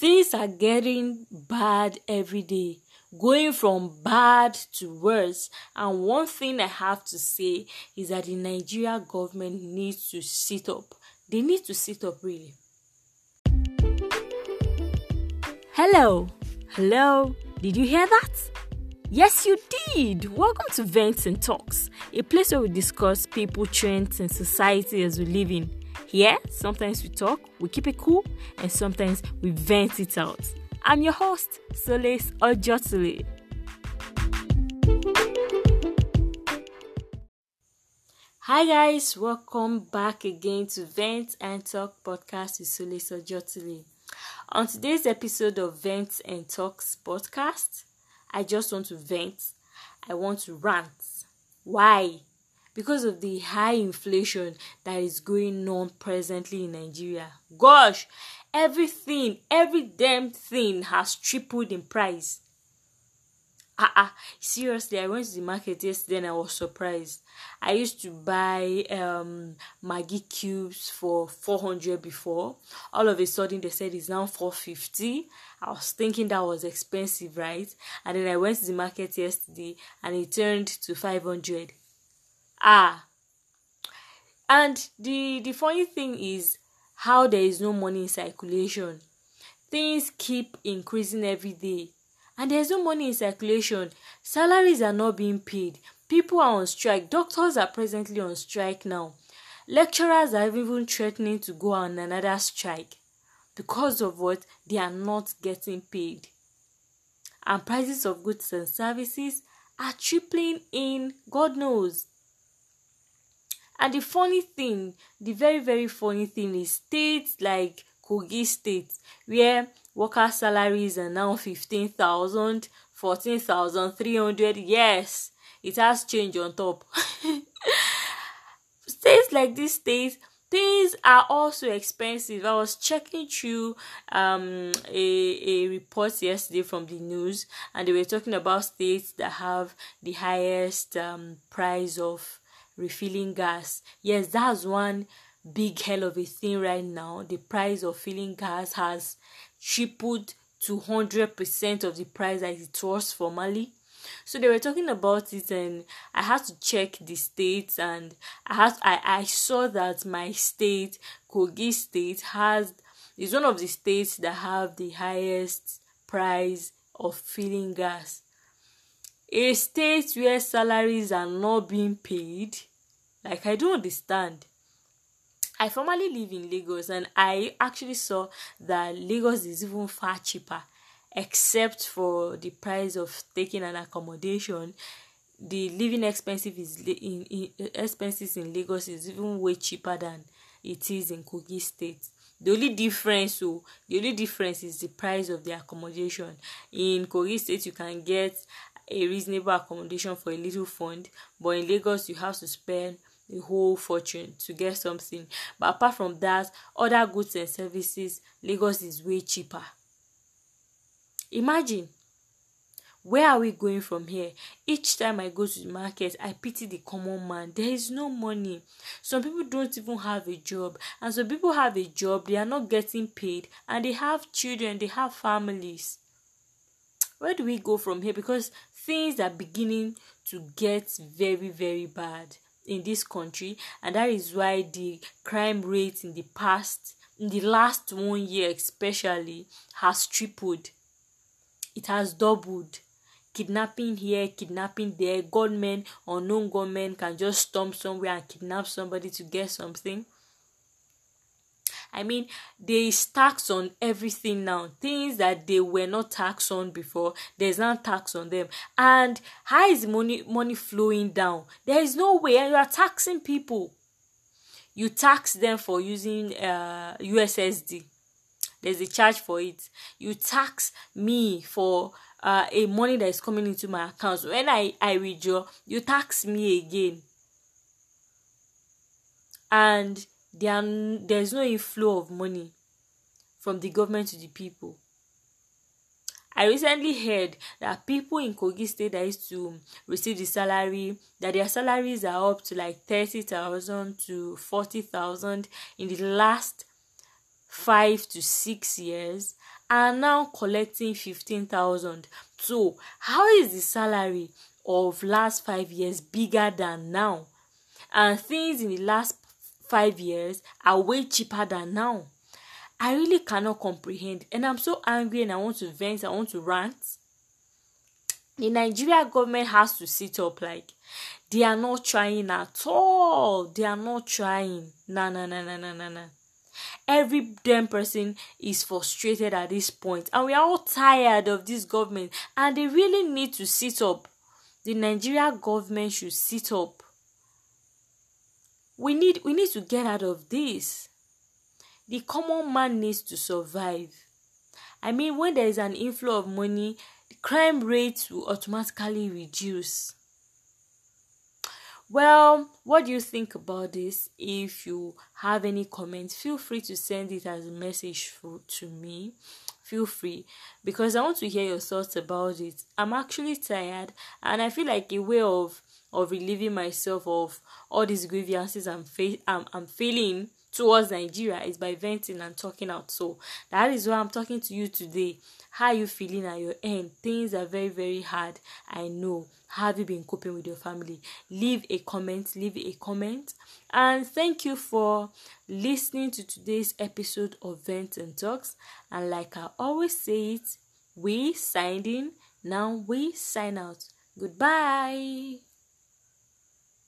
things are getting bad every day going from bad to worse. And one thing i have to say is that the nigeria government needs to sit up. They need to sit up really. Hello. Hello. Did you hear that? Yes you did. Welcome to vents and talks a place where we discuss people trends and society as we live in here sometimes we talk we keep it cool and sometimes we vent it out I'm your host, Solis Ojotuli. Hi guys, welcome back again to Vent and Talk podcast with Solis Ojotili. On today's episode of Vent and Talks podcast, I just want to vent. I want to rant. Why? Because of the high inflation that is going on presently in Nigeria. Gosh, everything every damn thing has tripled in price. Ah ah seriously i went to the market yesterday and i was surprised. I used to buy um maggi cubes for 400 before. All of a sudden they said it's now 450 i was thinking that was expensive right? And then i went to the market yesterday and it turned to 500 ah and the the funny thing is how there is no money in circulation. Things keep increasing every day, and there's no money in circulation. Salaries are not being paid. People are on strike. Doctors are presently on strike now. Lecturers are even threatening to go on another strike because of what they are not getting paid. And prices of goods and services are tripling in God knows. And the funny thing, the very, very funny thing is states like Kogi State, where worker salaries are now 15,000, 14,300. Yes, it has changed on top. states like this state, things are also expensive. I was checking through um, a, a report yesterday from the news, and they were talking about states that have the highest um, price of refilling gas. Yes, that's one big hell of a thing right now. The price of filling gas has tripled to 100% of the price that it was formerly. So they were talking about it and I had to check the states and I had I, I saw that my state, Kogi state, has is one of the states that have the highest price of filling gas. A state where salaries are not being paid like I don't understand. I formerly live in Lagos and I actually saw that Lagos is even far cheaper except for the price of taking an accommodation the living expensive is in, in expenses in Lagos is even way cheaper than it is in Kogi State. The only difference, oh, the only difference is the price of the accommodation. In Kogi State, you can get a reasonable accommodation for a little fund, but in Lagos, you have to spend a whole fortune to get something. But apart from that other goods and services lagos is way cheaper. Imagine where are we going from here? Each time i go to the market i pity the common man. There is no money. Some people don't even have a job. And some people have a job they are not getting paid and they have children they have families. Where do we go from here? Because things are beginning to get very very bad in this country and that is why the crime rate in the past in the last one year especially has tripled. It has doubled. Kidnapping here kidnapping there gunmen unknown gunmen can just storm somewhere and kidnap somebody to get something I mean, there is tax on everything now. Things that they were not taxed on before, there's now tax on them. And how is money money flowing down? There is no way, and you are taxing people. You tax them for using uh, USSD. There's a charge for it. You tax me for uh, a money that is coming into my account. When I, I withdraw, you tax me again. And there there is no inflow of money from the government to the people. I recently heard that people in Kogi State that used to receive the salary, that their salaries are up to like thirty thousand to forty thousand in the last five to six years are now collecting fifteen thousand so how is the salary of last five years bigger than now and things in the last five years are way cheaper than now. I really cannot comprehend. And i'm so angry and i want to vent i want to rant. The nigeria government has to sit up like they are not trying at all. They are not trying. Na na na na na na na. Every damn person is frustrated at this point. And we are all tired of this government. And they really need to sit up. The nigeria government should sit up we need we need to get out of this. The common man needs to survive. I mean when there is an inflow of money the crime rate will automatically reduce. Well what do you think about this? If you have any comments feel free to send it as a message for, to me. Feel free. Because i want to hear your thoughts about it. I'm actually tired and i feel like a way of of relieving myself of all these grievances I'm, fa- I'm, I'm feeling towards Nigeria is by venting and talking out. So that is why I'm talking to you today. How are you feeling at your end? Things are very, very hard. I know. Have you been coping with your family? Leave a comment. Leave a comment. And thank you for listening to today's episode of Vent and Talks. And like I always say it, we signed in. Now we sign out. Goodbye.